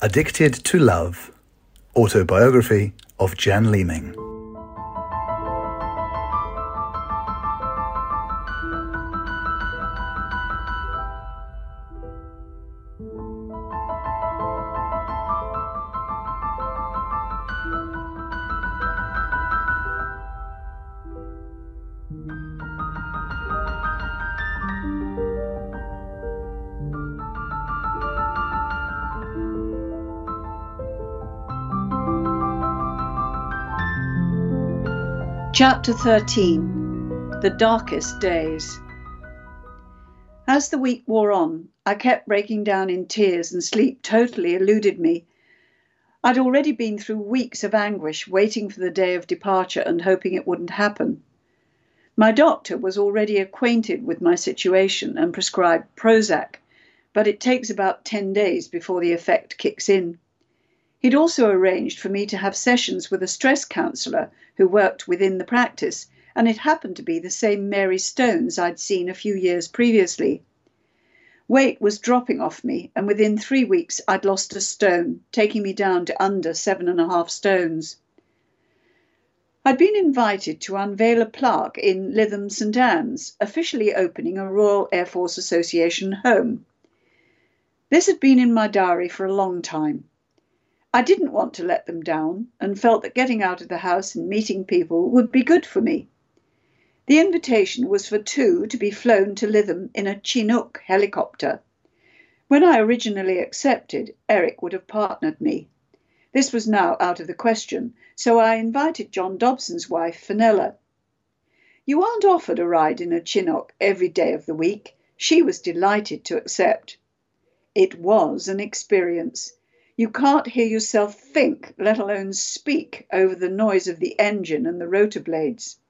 Addicted to Love Autobiography of Jan Leeming. Chapter 13 The Darkest Days. As the week wore on, I kept breaking down in tears and sleep totally eluded me. I'd already been through weeks of anguish, waiting for the day of departure and hoping it wouldn't happen. My doctor was already acquainted with my situation and prescribed Prozac, but it takes about 10 days before the effect kicks in. He'd also arranged for me to have sessions with a stress counsellor who worked within the practice, and it happened to be the same Mary Stones I'd seen a few years previously. Weight was dropping off me, and within three weeks I'd lost a stone, taking me down to under seven and a half stones. I'd been invited to unveil a plaque in Lytham St Anne's, officially opening a Royal Air Force Association home. This had been in my diary for a long time. I didn't want to let them down and felt that getting out of the house and meeting people would be good for me. The invitation was for two to be flown to Lytham in a Chinook helicopter. When I originally accepted, Eric would have partnered me. This was now out of the question, so I invited John Dobson's wife, Fenella. You aren't offered a ride in a Chinook every day of the week. She was delighted to accept. It was an experience. You can't hear yourself think, let alone speak, over the noise of the engine and the rotor blades.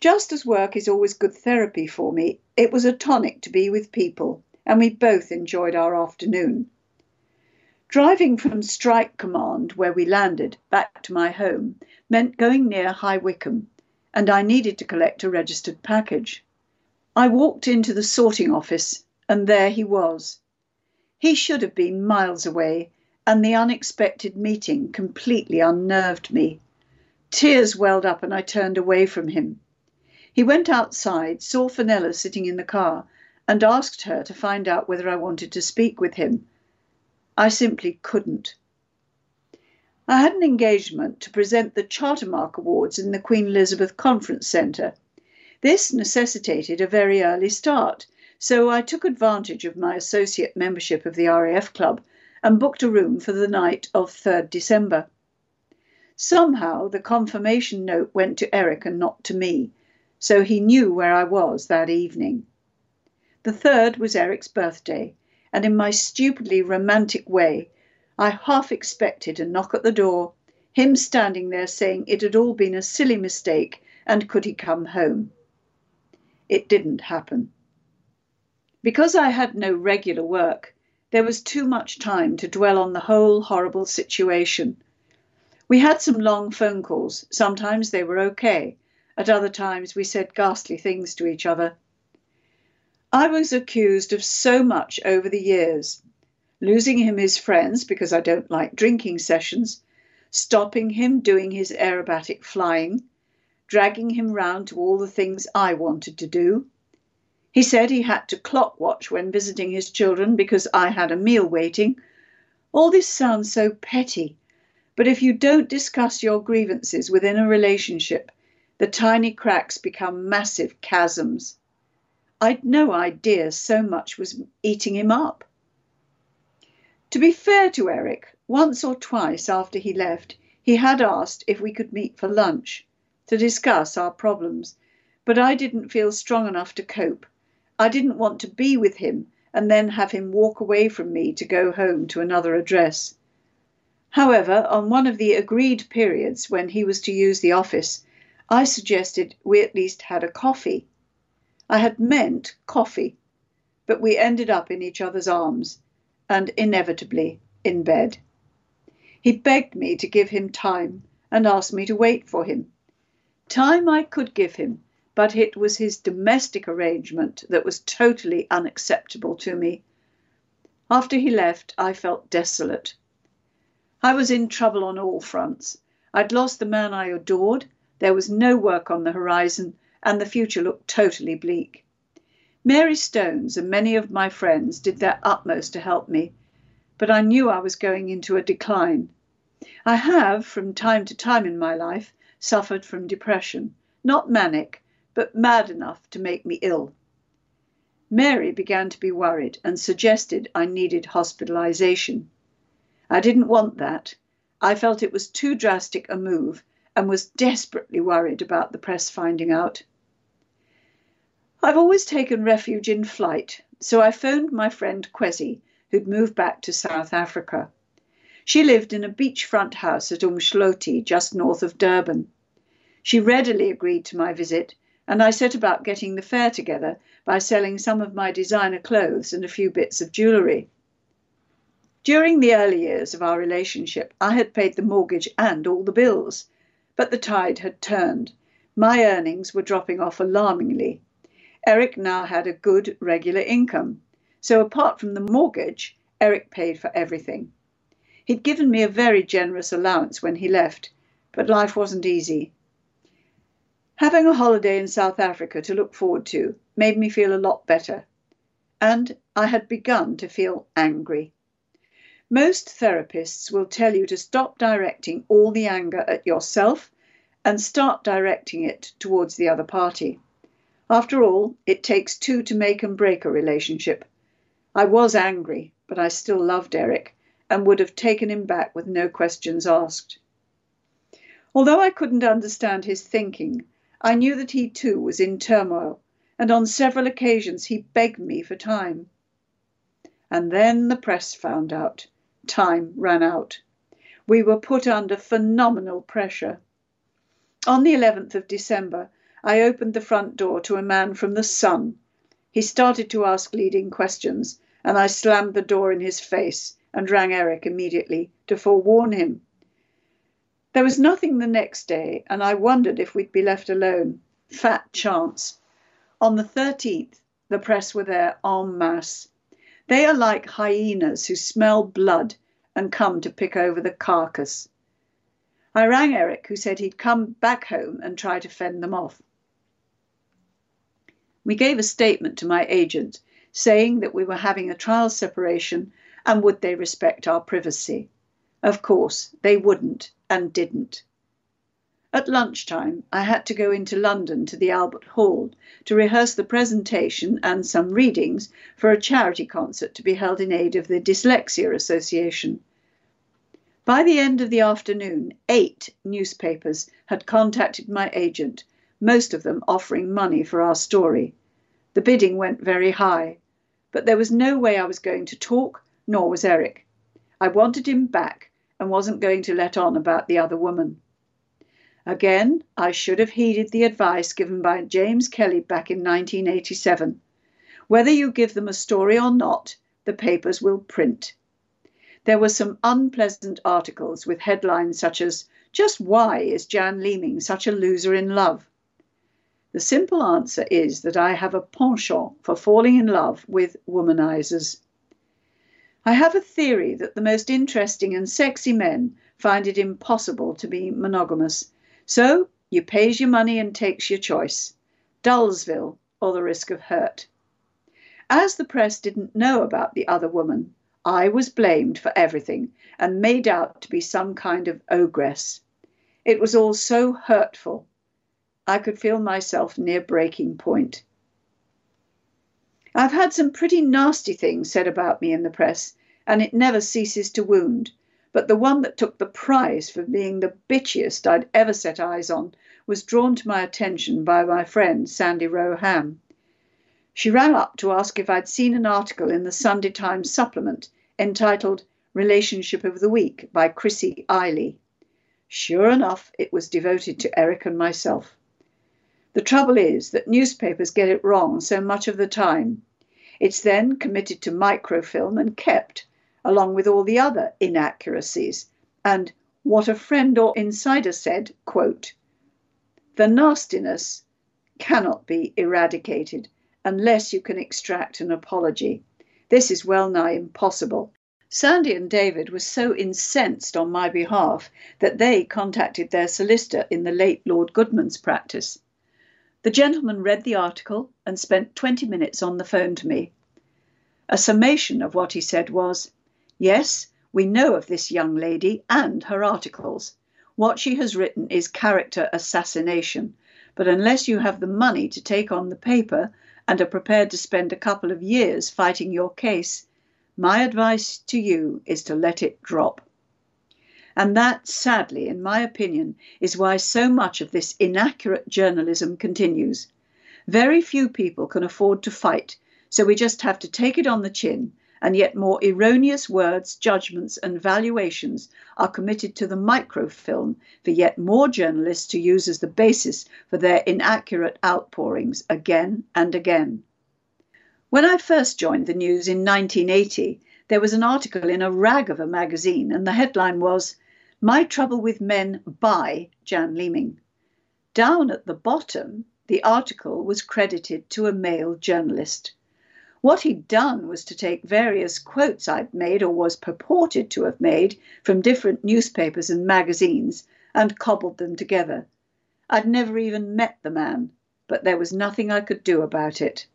Just as work is always good therapy for me, it was a tonic to be with people, and we both enjoyed our afternoon. Driving from Strike Command, where we landed, back to my home meant going near High Wycombe, and I needed to collect a registered package. I walked into the sorting office, and there he was, he should have been miles away, and the unexpected meeting completely unnerved me. Tears welled up and I turned away from him. He went outside, saw Fenella sitting in the car, and asked her to find out whether I wanted to speak with him. I simply couldn't. I had an engagement to present the Chartermark Awards in the Queen Elizabeth Conference Centre. This necessitated a very early start, so I took advantage of my associate membership of the RAF Club and booked a room for the night of 3rd December. Somehow the confirmation note went to Eric and not to me, so he knew where I was that evening. The third was Eric's birthday, and in my stupidly romantic way, I half expected a knock at the door, him standing there saying it had all been a silly mistake and could he come home. It didn't happen. Because I had no regular work, there was too much time to dwell on the whole horrible situation. We had some long phone calls. Sometimes they were okay. At other times, we said ghastly things to each other. I was accused of so much over the years losing him his friends because I don't like drinking sessions, stopping him doing his aerobatic flying, dragging him round to all the things I wanted to do, he said he had to clock watch when visiting his children because I had a meal waiting. All this sounds so petty, but if you don't discuss your grievances within a relationship, the tiny cracks become massive chasms. I'd no idea so much was eating him up. To be fair to Eric, once or twice after he left, he had asked if we could meet for lunch to discuss our problems, but I didn't feel strong enough to cope I didn't want to be with him and then have him walk away from me to go home to another address. However, on one of the agreed periods when he was to use the office, I suggested we at least had a coffee. I had meant coffee, but we ended up in each other's arms and inevitably in bed. He begged me to give him time and asked me to wait for him. Time I could give him but it was his domestic arrangement that was totally unacceptable to me. After he left, I felt desolate. I was in trouble on all fronts. I'd lost the man I adored, there was no work on the horizon, and the future looked totally bleak. Mary Stones and many of my friends did their utmost to help me, but I knew I was going into a decline. I have, from time to time in my life, suffered from depression, not manic, but mad enough to make me ill. Mary began to be worried and suggested I needed hospitalization. I didn't want that. I felt it was too drastic a move and was desperately worried about the press finding out. I've always taken refuge in flight, so I phoned my friend Kwesi, who'd moved back to South Africa. She lived in a beachfront house at Umdloti, just north of Durban. She readily agreed to my visit and I set about getting the fare together by selling some of my designer clothes and a few bits of jewellery. During the early years of our relationship, I had paid the mortgage and all the bills, but the tide had turned. My earnings were dropping off alarmingly. Eric now had a good regular income, so apart from the mortgage, Eric paid for everything. He'd given me a very generous allowance when he left, but life wasn't easy. Having a holiday in South Africa to look forward to made me feel a lot better, and I had begun to feel angry. Most therapists will tell you to stop directing all the anger at yourself and start directing it towards the other party. After all, it takes two to make and break a relationship. I was angry, but I still loved Eric and would have taken him back with no questions asked. Although I couldn't understand his thinking, I knew that he too was in turmoil, and on several occasions he begged me for time. And then the press found out. Time ran out. We were put under phenomenal pressure. On the 11th of December, I opened the front door to a man from the Sun. He started to ask leading questions, and I slammed the door in his face and rang Eric immediately to forewarn him. There was nothing the next day, and I wondered if we'd be left alone. Fat chance. On the 13th, the press were there en masse. They are like hyenas who smell blood and come to pick over the carcass. I rang Eric, who said he'd come back home and try to fend them off. We gave a statement to my agent saying that we were having a trial separation and would they respect our privacy. Of course, they wouldn't and didn't. At lunchtime, I had to go into London to the Albert Hall to rehearse the presentation and some readings for a charity concert to be held in aid of the Dyslexia Association. By the end of the afternoon, eight newspapers had contacted my agent, most of them offering money for our story. The bidding went very high, but there was no way I was going to talk, nor was Eric. I wanted him back and wasn't going to let on about the other woman. Again, I should have heeded the advice given by James Kelly back in 1987. Whether you give them a story or not, the papers will print. There were some unpleasant articles with headlines such as, Just why is Jan Leeming such a loser in love? The simple answer is that I have a penchant for falling in love with womanizers. I have a theory that the most interesting and sexy men find it impossible to be monogamous. So you pays your money and takes your choice Dullsville or the risk of hurt. As the press didn't know about the other woman, I was blamed for everything and made out to be some kind of ogress. It was all so hurtful. I could feel myself near breaking point. I've had some pretty nasty things said about me in the press, and it never ceases to wound. But the one that took the prize for being the bitchiest I'd ever set eyes on was drawn to my attention by my friend Sandy Rowe Ham. She rang up to ask if I'd seen an article in the Sunday Times supplement entitled Relationship of the Week by Chrissy Iley. Sure enough, it was devoted to Eric and myself. The trouble is that newspapers get it wrong so much of the time. It's then committed to microfilm and kept, along with all the other inaccuracies. And what a friend or insider said, quote, the nastiness cannot be eradicated unless you can extract an apology. This is well nigh impossible. Sandy and David were so incensed on my behalf that they contacted their solicitor in the late Lord Goodman's practice. The gentleman read the article and spent 20 minutes on the phone to me. A summation of what he said was Yes, we know of this young lady and her articles. What she has written is character assassination, but unless you have the money to take on the paper and are prepared to spend a couple of years fighting your case, my advice to you is to let it drop. And that, sadly, in my opinion, is why so much of this inaccurate journalism continues. Very few people can afford to fight, so we just have to take it on the chin and yet more erroneous words, judgments, and valuations are committed to the microfilm for yet more journalists to use as the basis for their inaccurate outpourings again and again. When I first joined the news in 1980, there was an article in a rag of a magazine, and the headline was My Trouble with Men by Jan Leeming. Down at the bottom, the article was credited to a male journalist. What he'd done was to take various quotes I'd made or was purported to have made from different newspapers and magazines and cobbled them together. I'd never even met the man, but there was nothing I could do about it.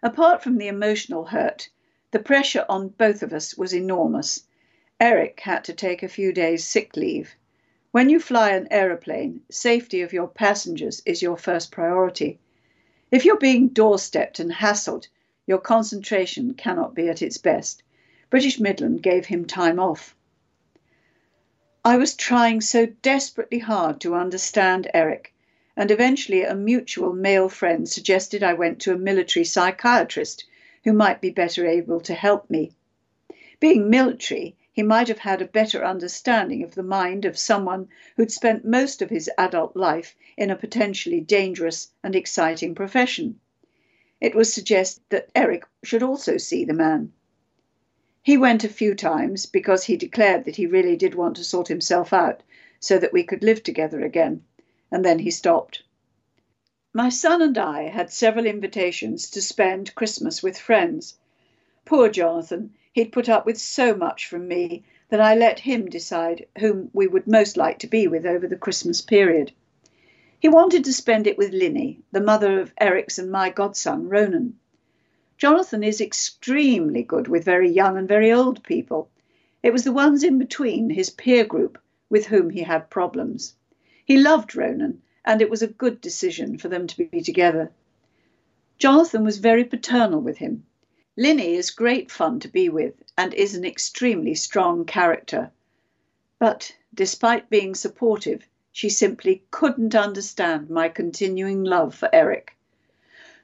Apart from the emotional hurt, the pressure on both of us was enormous. Eric had to take a few days sick leave. When you fly an aeroplane, safety of your passengers is your first priority. If you're being doorstepped and hassled, your concentration cannot be at its best. British Midland gave him time off. I was trying so desperately hard to understand Eric, and eventually a mutual male friend suggested I went to a military psychiatrist who might be better able to help me. Being military, he might have had a better understanding of the mind of someone who'd spent most of his adult life in a potentially dangerous and exciting profession. It was suggested that Eric should also see the man. He went a few times because he declared that he really did want to sort himself out so that we could live together again, and then he stopped. My son and I had several invitations to spend Christmas with friends. Poor Jonathan, He'd put up with so much from me that I let him decide whom we would most like to be with over the Christmas period. He wanted to spend it with Linny, the mother of Eric's and my godson, Ronan. Jonathan is extremely good with very young and very old people. It was the ones in between, his peer group, with whom he had problems. He loved Ronan, and it was a good decision for them to be together. Jonathan was very paternal with him. Linny is great fun to be with and is an extremely strong character. But despite being supportive, she simply couldn't understand my continuing love for Eric.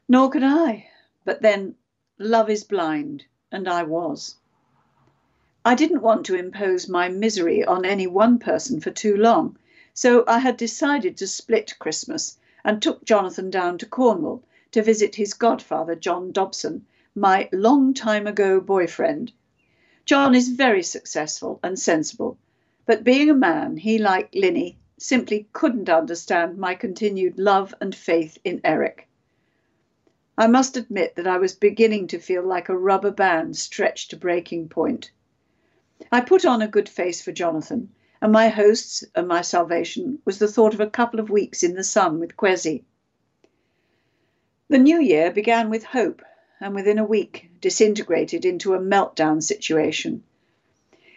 Nor could I. But then, love is blind, and I was. I didn't want to impose my misery on any one person for too long, so I had decided to split Christmas and took Jonathan down to Cornwall to visit his godfather, John Dobson, my long time ago boyfriend. John is very successful and sensible, but being a man, he, like Linny, simply couldn't understand my continued love and faith in Eric. I must admit that I was beginning to feel like a rubber band stretched to breaking point. I put on a good face for Jonathan, and my hosts and my salvation was the thought of a couple of weeks in the sun with Kwesi. The new year began with hope and within a week disintegrated into a meltdown situation.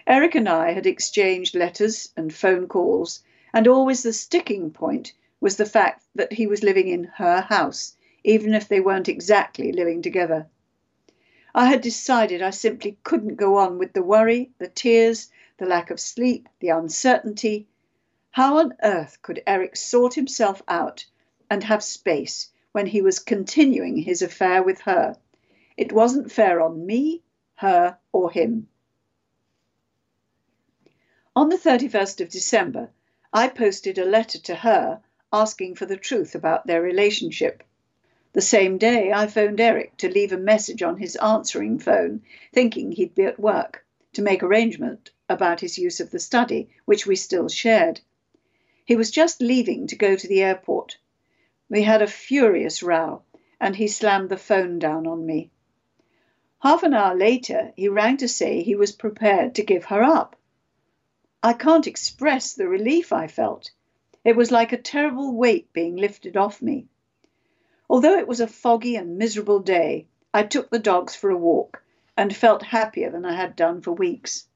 Eric and I had exchanged letters and phone calls, and always the sticking point was the fact that he was living in her house, even if they weren't exactly living together. I had decided I simply couldn't go on with the worry, the tears, the lack of sleep, the uncertainty. How on earth could Eric sort himself out and have space when he was continuing his affair with her? It wasn't fair on me, her, or him. On the 31st of December, I posted a letter to her asking for the truth about their relationship. The same day, I phoned Eric to leave a message on his answering phone, thinking he'd be at work, to make arrangement about his use of the study, which we still shared. He was just leaving to go to the airport. We had a furious row, and he slammed the phone down on me. Half an hour later, he rang to say he was prepared to give her up. I can't express the relief I felt. It was like a terrible weight being lifted off me. Although it was a foggy and miserable day, I took the dogs for a walk and felt happier than I had done for weeks.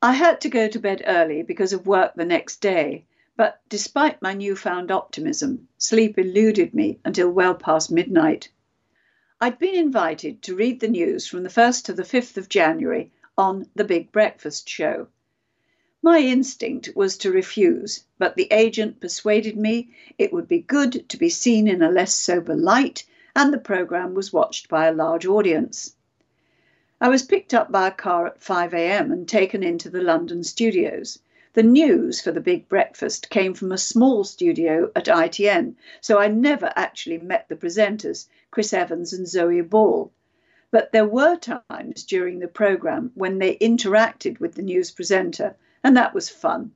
I had to go to bed early because of work the next day, but despite my newfound optimism, sleep eluded me until well past midnight. I'd been invited to read the news from the 1st to the 5th of January on The Big Breakfast Show. My instinct was to refuse, but the agent persuaded me it would be good to be seen in a less sober light, and the programme was watched by a large audience. I was picked up by a car at 5 a.m. and taken into the London studios. The news for the big breakfast came from a small studio at ITN, so I never actually met the presenters, Chris Evans and Zoe Ball. But there were times during the programme when they interacted with the news presenter, and that was fun.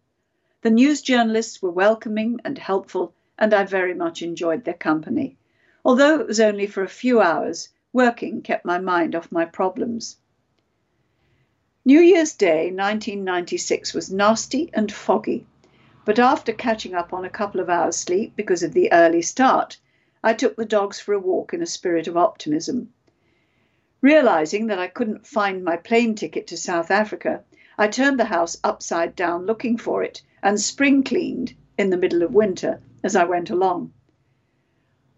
The news journalists were welcoming and helpful, and I very much enjoyed their company. Although it was only for a few hours, working kept my mind off my problems. New Year's Day 1996 was nasty and foggy, but after catching up on a couple of hours' sleep because of the early start, I took the dogs for a walk in a spirit of optimism. Realizing that I couldn't find my plane ticket to South Africa, I turned the house upside down looking for it and spring cleaned in the middle of winter as I went along.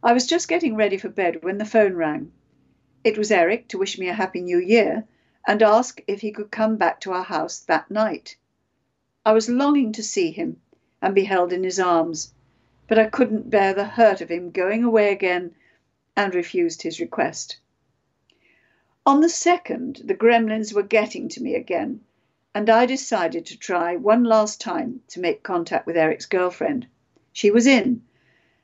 I was just getting ready for bed when the phone rang. It was Eric to wish me a happy new year and ask if he could come back to our house that night. I was longing to see him and be held in his arms, but I couldn't bear the hurt of him going away again and refused his request. On the second, the gremlins were getting to me again, and I decided to try one last time to make contact with Eric's girlfriend. She was in,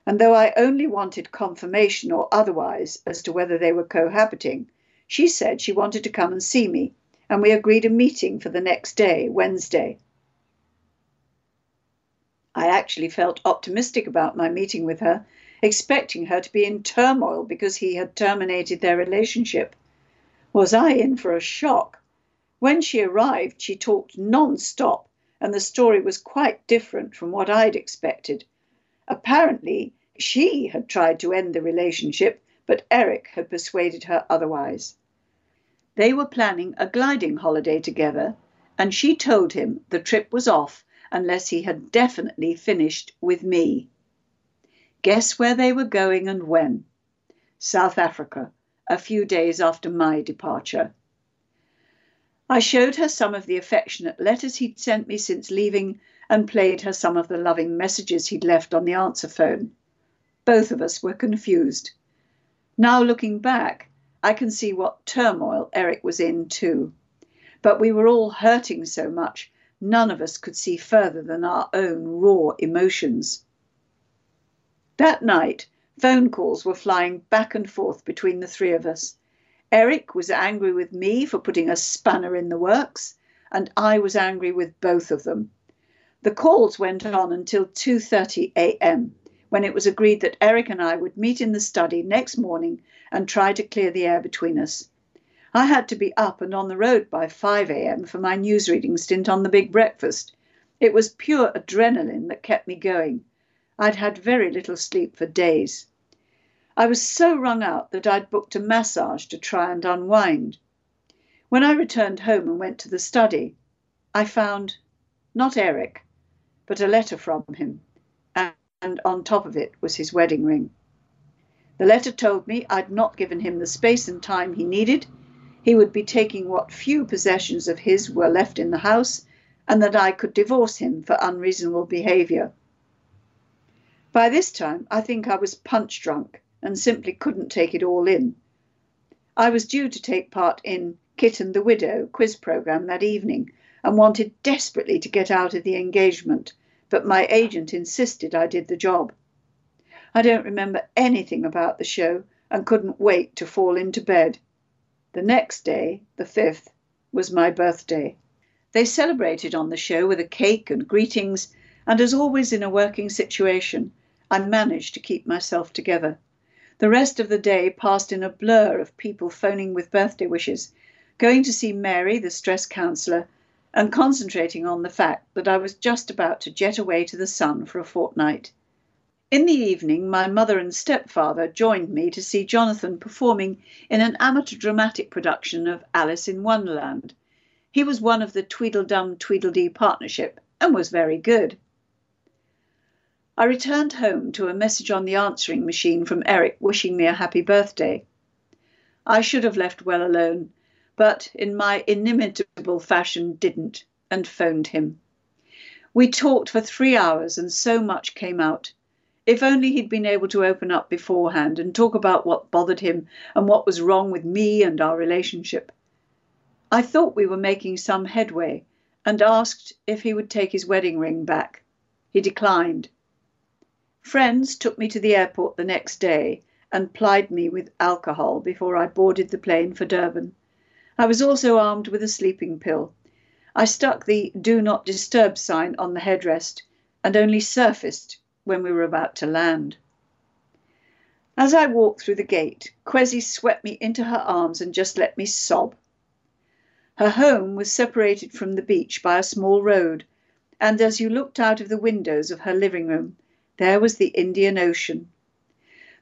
and though I only wanted confirmation or otherwise as to whether they were cohabiting, she said she wanted to come and see me, and we agreed a meeting for the next day, Wednesday. I actually felt optimistic about my meeting with her, expecting her to be in turmoil because he had terminated their relationship. Was I in for a shock? When she arrived, she talked non stop, and the story was quite different from what I'd expected. Apparently, she had tried to end the relationship, but Eric had persuaded her otherwise. They were planning a gliding holiday together, and she told him the trip was off unless he had definitely finished with me. Guess where they were going and when? South Africa, a few days after my departure. I showed her some of the affectionate letters he'd sent me since leaving and played her some of the loving messages he'd left on the answer phone. Both of us were confused. Now looking back, I can see what turmoil Eric was in too. But we were all hurting so much, none of us could see further than our own raw emotions. That night, phone calls were flying back and forth between the three of us. Eric was angry with me for putting a spanner in the works, and I was angry with both of them. The calls went on until 2:30 a.m when it was agreed that Eric and I would meet in the study next morning and try to clear the air between us. I had to be up and on the road by 5 a.m. for my newsreading stint on the big breakfast. It was pure adrenaline that kept me going. I'd had very little sleep for days. I was so wrung out that I'd booked a massage to try and unwind. When I returned home and went to the study, I found not Eric, but a letter from him and on top of it was his wedding ring. The letter told me I'd not given him the space and time he needed, he would be taking what few possessions of his were left in the house, and that I could divorce him for unreasonable behaviour. By this time, I think I was punch drunk and simply couldn't take it all in. I was due to take part in Kit and the Widow quiz programme that evening and wanted desperately to get out of the engagement but my agent insisted I did the job. I don't remember anything about the show and couldn't wait to fall into bed. The next day, the 5th, was my birthday. They celebrated on the show with a cake and greetings, and as always in a working situation, I managed to keep myself together. The rest of the day passed in a blur of people phoning with birthday wishes, going to see Mary, the stress counsellor, and concentrating on the fact that I was just about to jet away to the sun for a fortnight. In the evening, my mother and stepfather joined me to see Jonathan performing in an amateur dramatic production of Alice in Wonderland. He was one of the Tweedledum Tweedledee partnership and was very good. I returned home to a message on the answering machine from Eric wishing me a happy birthday. I should have left well alone, but in my inimitable fashion didn't and phoned him. We talked for three hours and so much came out. If only he'd been able to open up beforehand and talk about what bothered him and what was wrong with me and our relationship. I thought we were making some headway and asked if he would take his wedding ring back. He declined. Friends took me to the airport the next day and plied me with alcohol before I boarded the plane for Durban. I was also armed with a sleeping pill. I stuck the Do Not Disturb sign on the headrest and only surfaced when we were about to land. As I walked through the gate, Kwesi swept me into her arms and just let me sob. Her home was separated from the beach by a small road, and as you looked out of the windows of her living room, there was the Indian Ocean.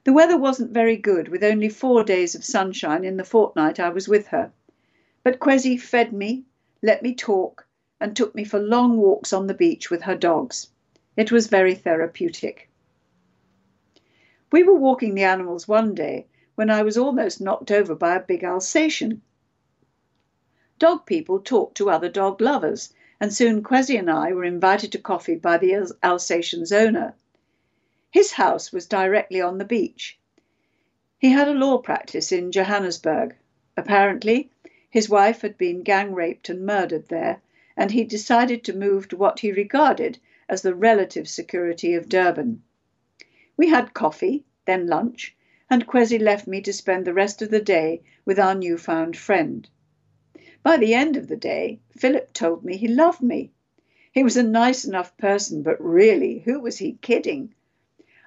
The weather wasn't very good, with only four days of sunshine in the fortnight I was with her. But Kwesi fed me, let me talk, and took me for long walks on the beach with her dogs. It was very therapeutic. We were walking the animals one day when I was almost knocked over by a big Alsatian. Dog people talk to other dog lovers, and soon Kwesi and I were invited to coffee by the Alsatian's owner. His house was directly on the beach. He had a law practice in Johannesburg. Apparently, his wife had been gang raped and murdered there, and he decided to move to what he regarded as the relative security of Durban. We had coffee, then lunch, and Kwesi left me to spend the rest of the day with our newfound friend. By the end of the day, Philip told me he loved me. He was a nice enough person, but really, who was he kidding?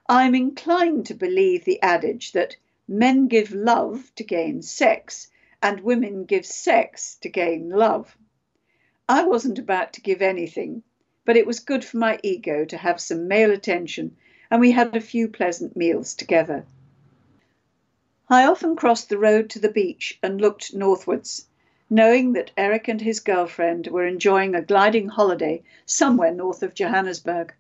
I'm inclined to believe the adage that men give love to gain sex and women give sex to gain love. I wasn't about to give anything, but it was good for my ego to have some male attention, and we had a few pleasant meals together. I often crossed the road to the beach and looked northwards, knowing that Eric and his girlfriend were enjoying a gliding holiday somewhere north of Johannesburg.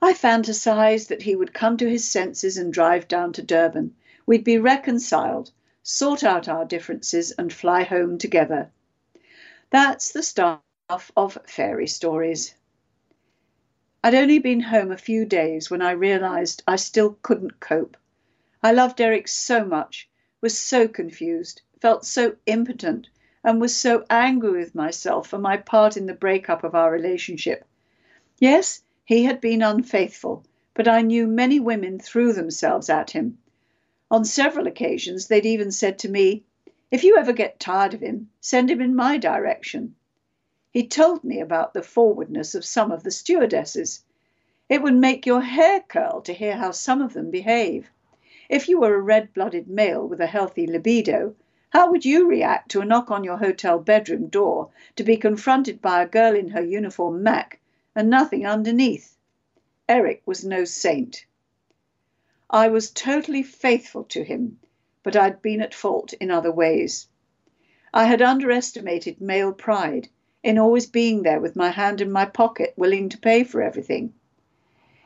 I fantasized that he would come to his senses and drive down to Durban. We'd be reconciled, sort out our differences, and fly home together. That's the stuff of fairy stories. I'd only been home a few days when I realized I still couldn't cope. I loved Eric so much, was so confused, felt so impotent, and was so angry with myself for my part in the breakup of our relationship. Yes, he had been unfaithful, but I knew many women threw themselves at him. On several occasions, they'd even said to me, If you ever get tired of him, send him in my direction. He told me about the forwardness of some of the stewardesses. It would make your hair curl to hear how some of them behave. If you were a red blooded male with a healthy libido, how would you react to a knock on your hotel bedroom door to be confronted by a girl in her uniform mac and nothing underneath. Eric was no saint. I was totally faithful to him, but I'd been at fault in other ways. I had underestimated male pride in always being there with my hand in my pocket, willing to pay for everything.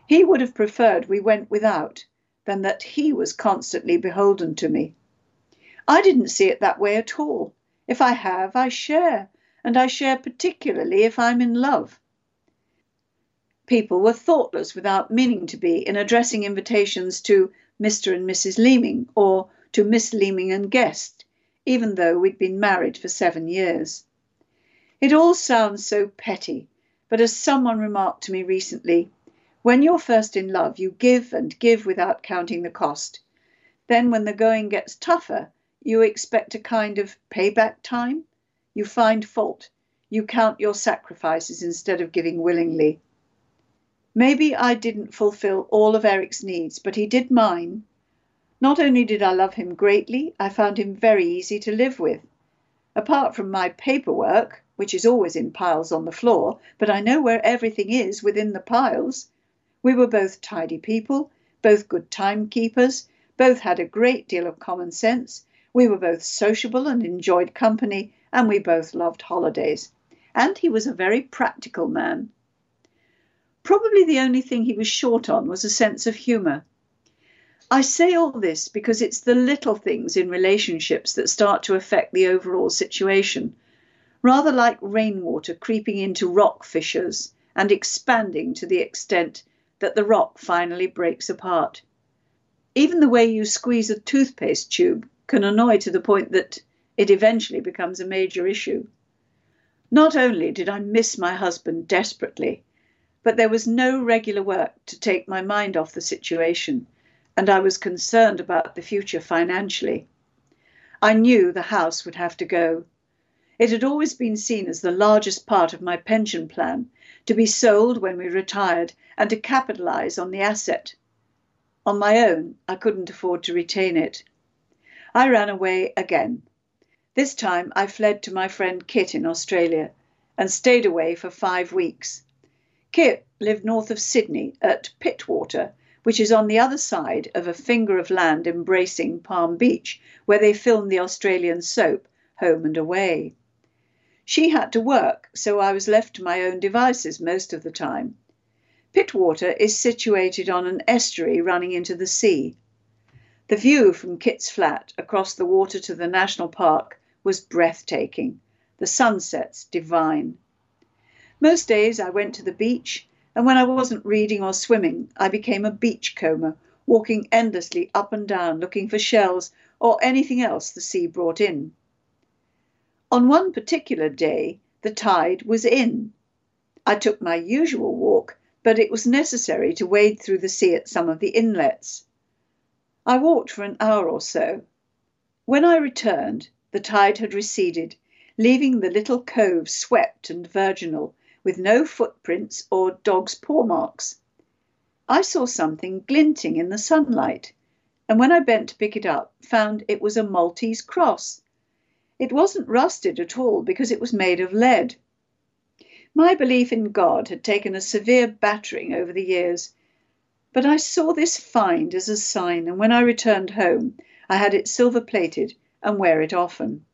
He would have preferred we went without than that he was constantly beholden to me. I didn't see it that way at all. If I have, I share, and I share particularly if I'm in love. People were thoughtless without meaning to be in addressing invitations to Mr. and Mrs. Leeming or to Miss Leeming and guest, even though we'd been married for seven years. It all sounds so petty, but as someone remarked to me recently, when you're first in love, you give and give without counting the cost. Then, when the going gets tougher, you expect a kind of payback time. You find fault. You count your sacrifices instead of giving willingly. Maybe I didn't fulfill all of Eric's needs, but he did mine. Not only did I love him greatly, I found him very easy to live with. Apart from my paperwork, which is always in piles on the floor, but I know where everything is within the piles, we were both tidy people, both good timekeepers, both had a great deal of common sense, we were both sociable and enjoyed company, and we both loved holidays. And he was a very practical man. Probably the only thing he was short on was a sense of humour. I say all this because it's the little things in relationships that start to affect the overall situation, rather like rainwater creeping into rock fissures and expanding to the extent that the rock finally breaks apart. Even the way you squeeze a toothpaste tube can annoy to the point that it eventually becomes a major issue. Not only did I miss my husband desperately, but there was no regular work to take my mind off the situation and I was concerned about the future financially. I knew the house would have to go. It had always been seen as the largest part of my pension plan to be sold when we retired and to capitalize on the asset. On my own, I couldn't afford to retain it. I ran away again. This time I fled to my friend Kit in Australia and stayed away for five weeks. Kit lived north of Sydney at Pittwater which is on the other side of a finger of land embracing Palm Beach, where they filmed the Australian soap Home and Away. She had to work, so I was left to my own devices most of the time. Pittwater is situated on an estuary running into the sea. The view from Kit's flat across the water to the national park was breathtaking, the sunsets divine. Most days I went to the beach and when I wasn't reading or swimming, I became a beachcomber, walking endlessly up and down looking for shells or anything else the sea brought in. On one particular day, the tide was in. I took my usual walk, but it was necessary to wade through the sea at some of the inlets. I walked for an hour or so. When I returned, the tide had receded, leaving the little cove swept and virginal, with no footprints or dog's paw marks. I saw something glinting in the sunlight, and when I bent to pick it up, found it was a Maltese cross. It wasn't rusted at all because it was made of lead. My belief in God had taken a severe battering over the years, but I saw this find as a sign, and when I returned home, I had it silver plated and wear it often.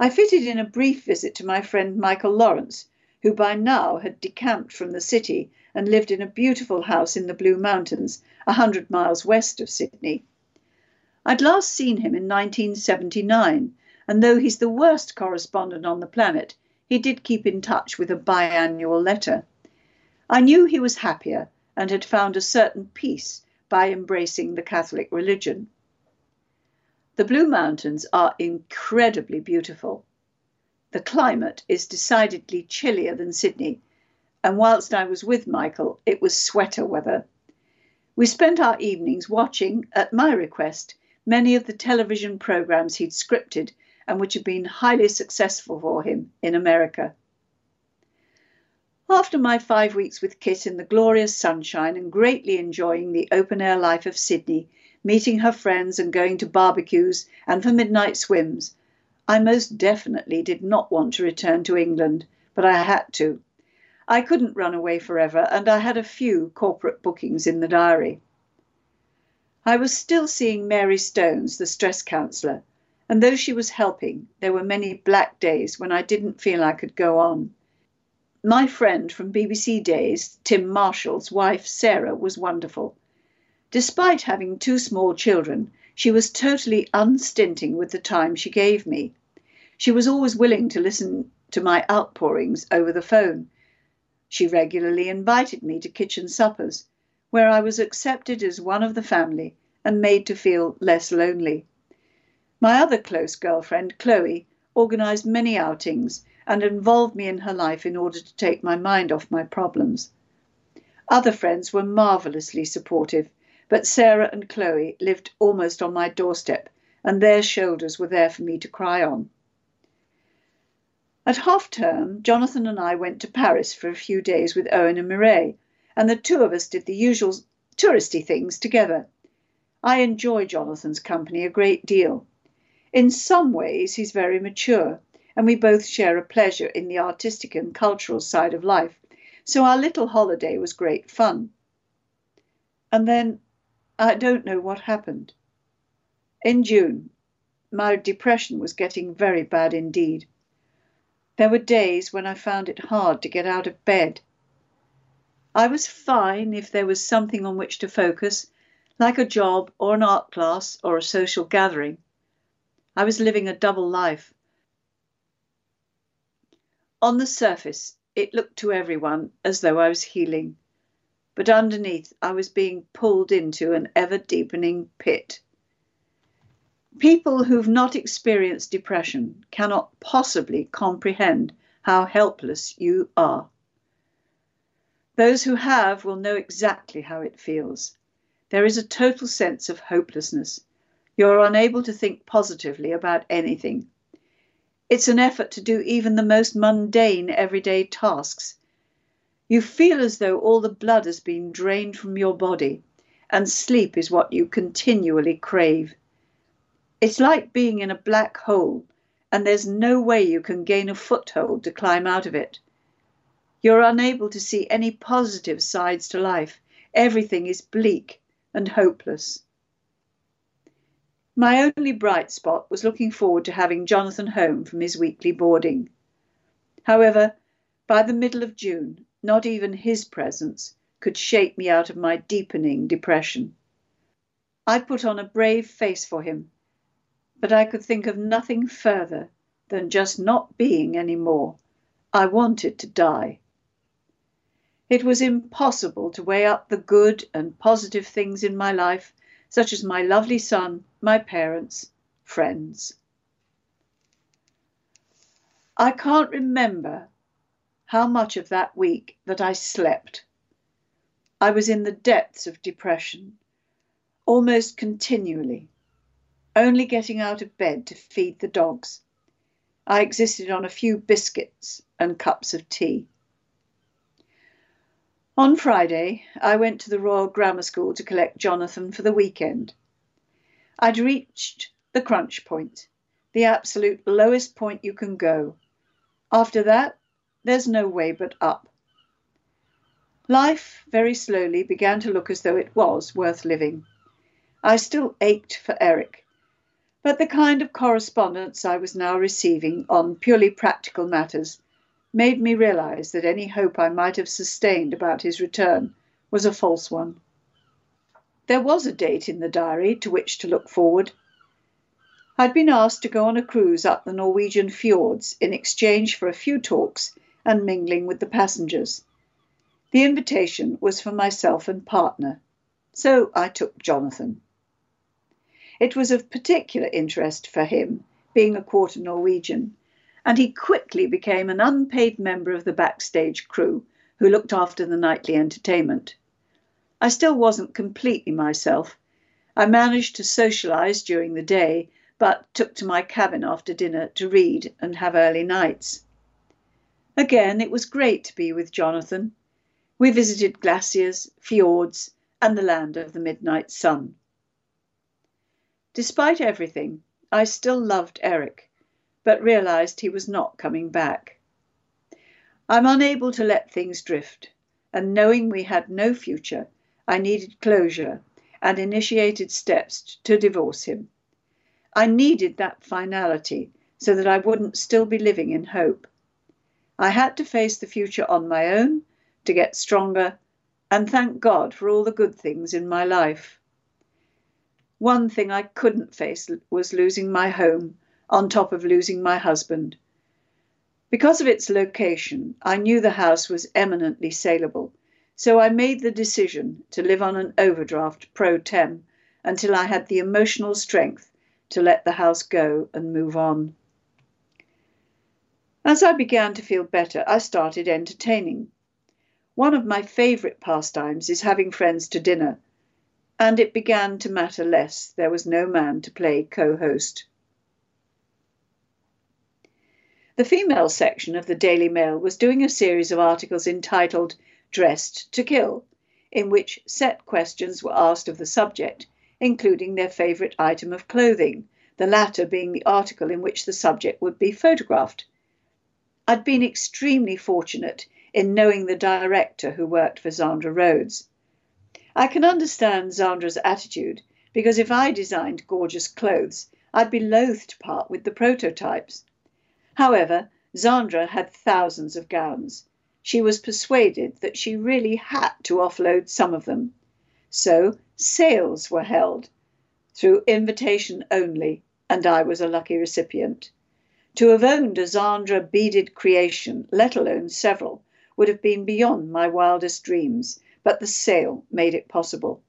I fitted in a brief visit to my friend Michael Lawrence, who by now had decamped from the city and lived in a beautiful house in the Blue Mountains, a hundred miles west of Sydney. I'd last seen him in 1979, and though he's the worst correspondent on the planet, he did keep in touch with a biannual letter. I knew he was happier and had found a certain peace by embracing the Catholic religion. The Blue Mountains are incredibly beautiful. The climate is decidedly chillier than Sydney, and whilst I was with Michael, it was sweater weather. We spent our evenings watching, at my request, many of the television programs he'd scripted and which had been highly successful for him in America. After my five weeks with Kit in the glorious sunshine and greatly enjoying the open air life of Sydney, meeting her friends and going to barbecues and for midnight swims, I most definitely did not want to return to England, but I had to. I couldn't run away forever, and I had a few corporate bookings in the diary. I was still seeing Mary Stones, the stress counsellor, and though she was helping, there were many black days when I didn't feel I could go on. My friend from BBC days, Tim Marshall's wife Sarah, was wonderful. Despite having two small children, she was totally unstinting with the time she gave me. She was always willing to listen to my outpourings over the phone. She regularly invited me to kitchen suppers, where I was accepted as one of the family and made to feel less lonely. My other close girlfriend, Chloe, organized many outings and involved me in her life in order to take my mind off my problems. Other friends were marvelously supportive but Sarah and Chloe lived almost on my doorstep, and their shoulders were there for me to cry on. At half term, Jonathan and I went to Paris for a few days with Owen and Mireille, and the two of us did the usual touristy things together. I enjoy Jonathan's company a great deal. In some ways, he's very mature, and we both share a pleasure in the artistic and cultural side of life, so our little holiday was great fun. And then I don't know what happened. In June, my depression was getting very bad indeed. There were days when I found it hard to get out of bed. I was fine if there was something on which to focus, like a job or an art class or a social gathering. I was living a double life. On the surface, it looked to everyone as though I was healing, but underneath, I was being pulled into an ever deepening pit. People who've not experienced depression cannot possibly comprehend how helpless you are. Those who have will know exactly how it feels. There is a total sense of hopelessness. You're unable to think positively about anything. It's an effort to do even the most mundane everyday tasks. You feel as though all the blood has been drained from your body, and sleep is what you continually crave. It's like being in a black hole, and there's no way you can gain a foothold to climb out of it. You're unable to see any positive sides to life. Everything is bleak and hopeless. My only bright spot was looking forward to having Jonathan home from his weekly boarding. However, by the middle of June, not even his presence could shake me out of my deepening depression. I put on a brave face for him but I could think of nothing further than just not being any more. I wanted to die. It was impossible to weigh up the good and positive things in my life, such as my lovely son, my parents, friends. I can't remember how much of that week that I slept. I was in the depths of depression, almost continually only getting out of bed to feed the dogs. I existed on a few biscuits and cups of tea. On Friday, I went to the Royal Grammar School to collect Jonathan for the weekend. I'd reached the crunch point, the absolute lowest point you can go. After that, there's no way but up. Life very slowly began to look as though it was worth living. I still ached for Eric, but the kind of correspondence I was now receiving on purely practical matters made me realize that any hope I might have sustained about his return was a false one. There was a date in the diary to which to look forward. I'd been asked to go on a cruise up the Norwegian fjords in exchange for a few talks and mingling with the passengers. The invitation was for myself and partner, so I took Jonathan. It was of particular interest for him, being a quarter Norwegian, and he quickly became an unpaid member of the backstage crew who looked after the nightly entertainment. I still wasn't completely myself. I managed to socialize during the day, but took to my cabin after dinner to read and have early nights. Again, it was great to be with Jonathan. We visited glaciers, fjords, and the land of the midnight sun. Despite everything, I still loved Eric, but realized he was not coming back. I'm unable to let things drift, and knowing we had no future, I needed closure and initiated steps to divorce him. I needed that finality so that I wouldn't still be living in hope. I had to face the future on my own to get stronger and thank God for all the good things in my life. One thing I couldn't face was losing my home on top of losing my husband. Because of its location, I knew the house was eminently saleable, so I made the decision to live on an overdraft pro tem until I had the emotional strength to let the house go and move on. As I began to feel better, I started entertaining. One of my favourite pastimes is having friends to dinner and it began to matter less. There was no man to play co host. The female section of the Daily Mail was doing a series of articles entitled Dressed to Kill, in which set questions were asked of the subject, including their favourite item of clothing, the latter being the article in which the subject would be photographed. I'd been extremely fortunate in knowing the director who worked for Zandra Rhodes. I can understand Zandra's attitude because if I designed gorgeous clothes, I'd be loath to part with the prototypes. However, Zandra had thousands of gowns. She was persuaded that she really had to offload some of them. So sales were held through invitation only, and I was a lucky recipient. To have owned a Zandra beaded creation, let alone several, would have been beyond my wildest dreams, but the sale made it possible.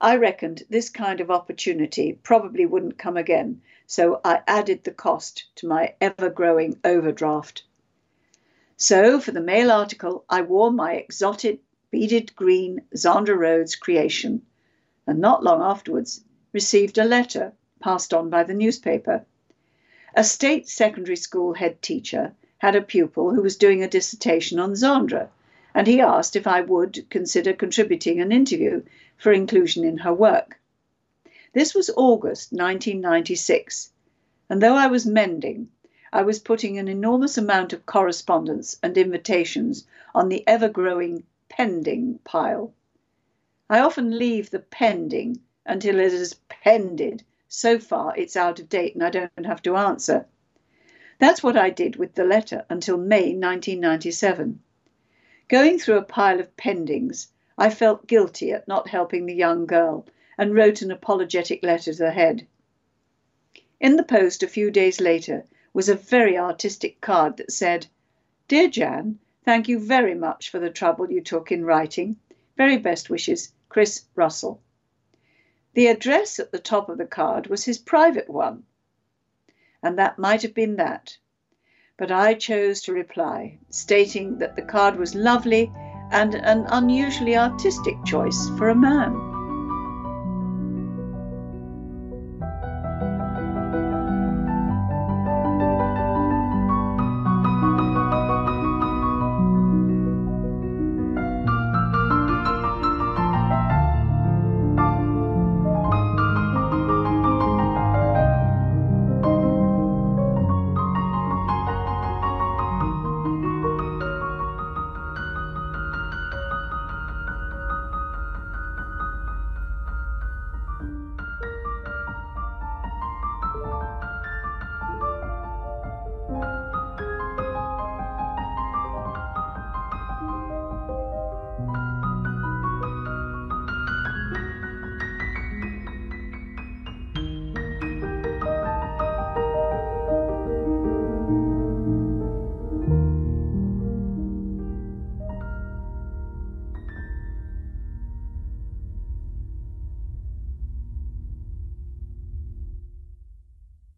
I reckoned this kind of opportunity probably wouldn't come again, so I added the cost to my ever growing overdraft. So, for the mail article, I wore my exotic beaded green Zandra Rhodes creation, and not long afterwards received a letter passed on by the newspaper. A state secondary school head teacher had a pupil who was doing a dissertation on Zandra and he asked if I would consider contributing an interview for inclusion in her work. This was August 1996, and though I was mending, I was putting an enormous amount of correspondence and invitations on the ever growing pending pile. I often leave the pending until it is pended so far it's out of date and I don't have to answer. That's what I did with the letter until May 1997. Going through a pile of pendings, I felt guilty at not helping the young girl and wrote an apologetic letter to the head. In the post a few days later was a very artistic card that said, Dear Jan, thank you very much for the trouble you took in writing. Very best wishes, Chris Russell. The address at the top of the card was his private one, and that might have been that but I chose to reply, stating that the card was lovely and an unusually artistic choice for a man.